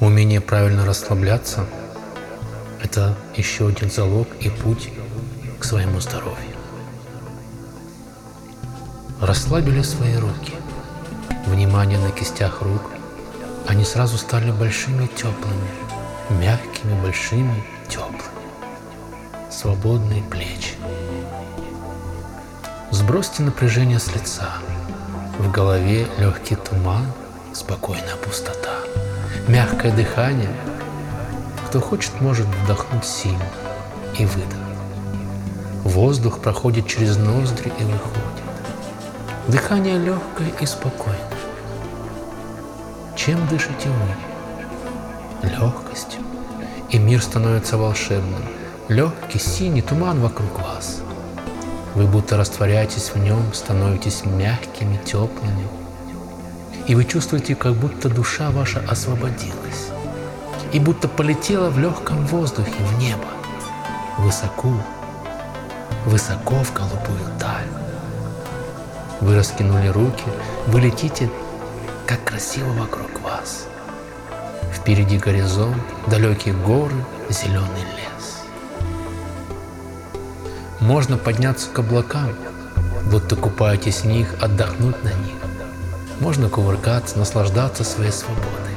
Умение правильно расслабляться – это еще один залог и путь к своему здоровью. Расслабили свои руки. Внимание на кистях рук. Они сразу стали большими теплыми, мягкими, большими, теплыми. Свободные плечи. Сбросьте напряжение с лица. В голове легкий туман, спокойная пустота. Мягкое дыхание. Кто хочет, может вдохнуть сильно и выдохнуть. Воздух проходит через ноздри и выходит. Дыхание легкое и спокойное. Чем дышите вы? Легкостью. И мир становится волшебным. Легкий синий туман вокруг вас. Вы будто растворяетесь в нем, становитесь мягкими, теплыми. И вы чувствуете, как будто душа ваша освободилась. И будто полетела в легком воздухе в небо. Высоко, высоко в голубую даль. Вы раскинули руки, вы летите, как красиво вокруг вас. Впереди горизонт, далекие горы, зеленый лес. Можно подняться к облакам, будто купаетесь в них, отдохнуть на них. Можно кувыркаться, наслаждаться своей свободой.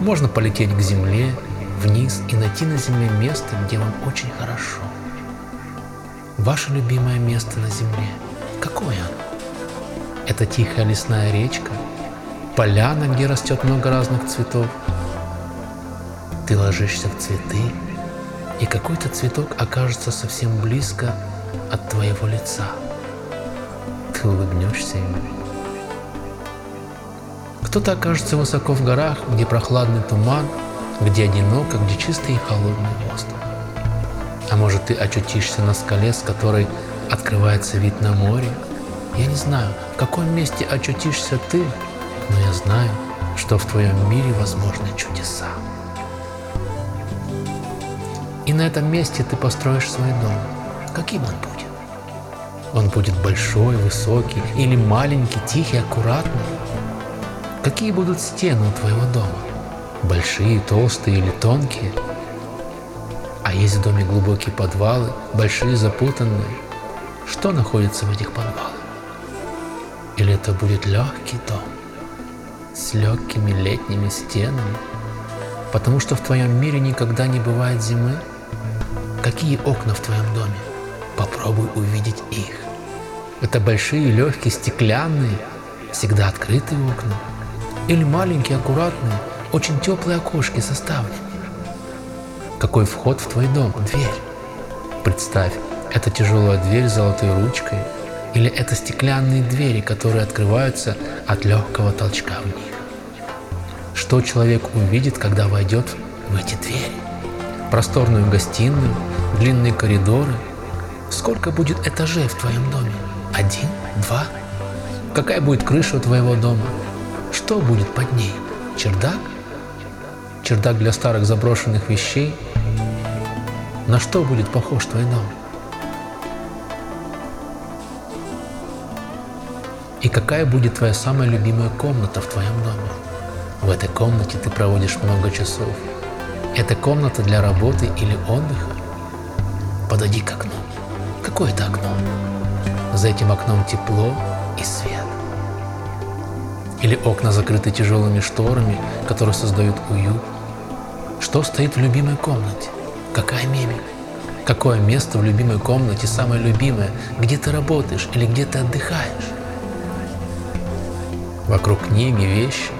Можно полететь к земле, вниз и найти на земле место, где вам очень хорошо. Ваше любимое место на земле, какое оно? Это тихая лесная речка, поляна, где растет много разных цветов. Ты ложишься в цветы, и какой-то цветок окажется совсем близко от твоего лица. Ты улыбнешься ему. Кто-то окажется высоко в горах, где прохладный туман, где одиноко, где чистый и холодный воздух. А может ты очутишься на скале, с которой открывается вид на море? Я не знаю, в каком месте очутишься ты, но я знаю, что в твоем мире возможны чудеса. И на этом месте ты построишь свой дом. Каким он будет? Он будет большой, высокий или маленький, тихий, аккуратный? Какие будут стены у твоего дома? Большие, толстые или тонкие? А есть в доме глубокие подвалы, большие, запутанные? Что находится в этих подвалах? Или это будет легкий дом с легкими летними стенами? Потому что в твоем мире никогда не бывает зимы? Какие окна в твоем доме? Попробуй увидеть их. Это большие, легкие, стеклянные, всегда открытые окна. Или маленькие, аккуратные, очень теплые окошки составлены. Какой вход в твой дом? Дверь. Представь, это тяжелая дверь с золотой ручкой, или это стеклянные двери, которые открываются от легкого толчка в них. Что человек увидит, когда войдет в эти двери? просторную гостиную, длинные коридоры. Сколько будет этажей в твоем доме? Один? Два? Какая будет крыша у твоего дома? Что будет под ней? Чердак? Чердак для старых заброшенных вещей? На что будет похож твой дом? И какая будет твоя самая любимая комната в твоем доме? В этой комнате ты проводишь много часов. Это комната для работы или отдыха? Подойди к окну. Какое это окно? За этим окном тепло и свет. Или окна закрыты тяжелыми шторами, которые создают уют. Что стоит в любимой комнате? Какая мебель? Какое место в любимой комнате самое любимое? Где ты работаешь или где ты отдыхаешь? Вокруг книги, вещи.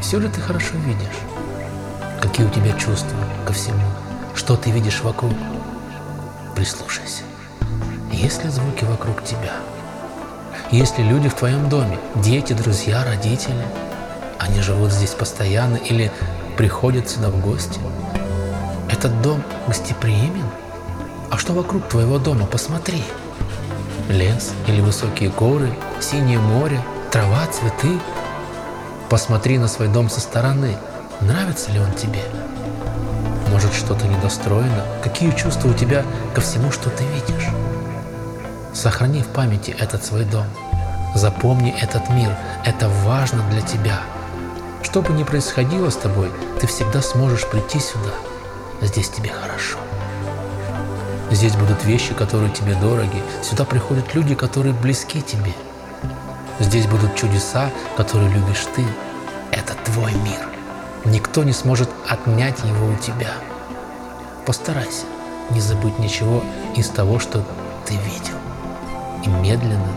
Все ли ты хорошо видишь? Какие у тебя чувства ко всему? Что ты видишь вокруг? Прислушайся. Есть ли звуки вокруг тебя? Есть ли люди в твоем доме? Дети, друзья, родители? Они живут здесь постоянно или приходят сюда в гости? Этот дом гостеприимен? А что вокруг твоего дома? Посмотри. Лес или высокие горы, синее море, трава, цветы. Посмотри на свой дом со стороны – Нравится ли он тебе? Может, что-то недостроено? Какие чувства у тебя ко всему, что ты видишь? Сохрани в памяти этот свой дом. Запомни этот мир. Это важно для тебя. Что бы ни происходило с тобой, ты всегда сможешь прийти сюда. Здесь тебе хорошо. Здесь будут вещи, которые тебе дороги. Сюда приходят люди, которые близки тебе. Здесь будут чудеса, которые любишь ты. Это твой мир. Никто не сможет отнять его у тебя. Постарайся не забыть ничего из того, что ты видел. И медленно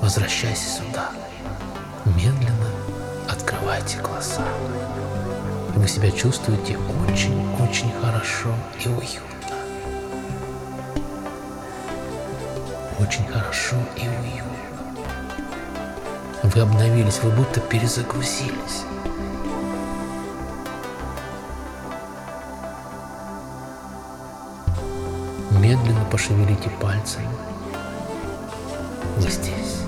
возвращайся сюда. Медленно открывайте глаза. Вы себя чувствуете очень-очень хорошо и уютно. Очень хорошо и уютно. Вы обновились, вы будто перезагрузились. Медленно пошевелите пальцами. Вы здесь.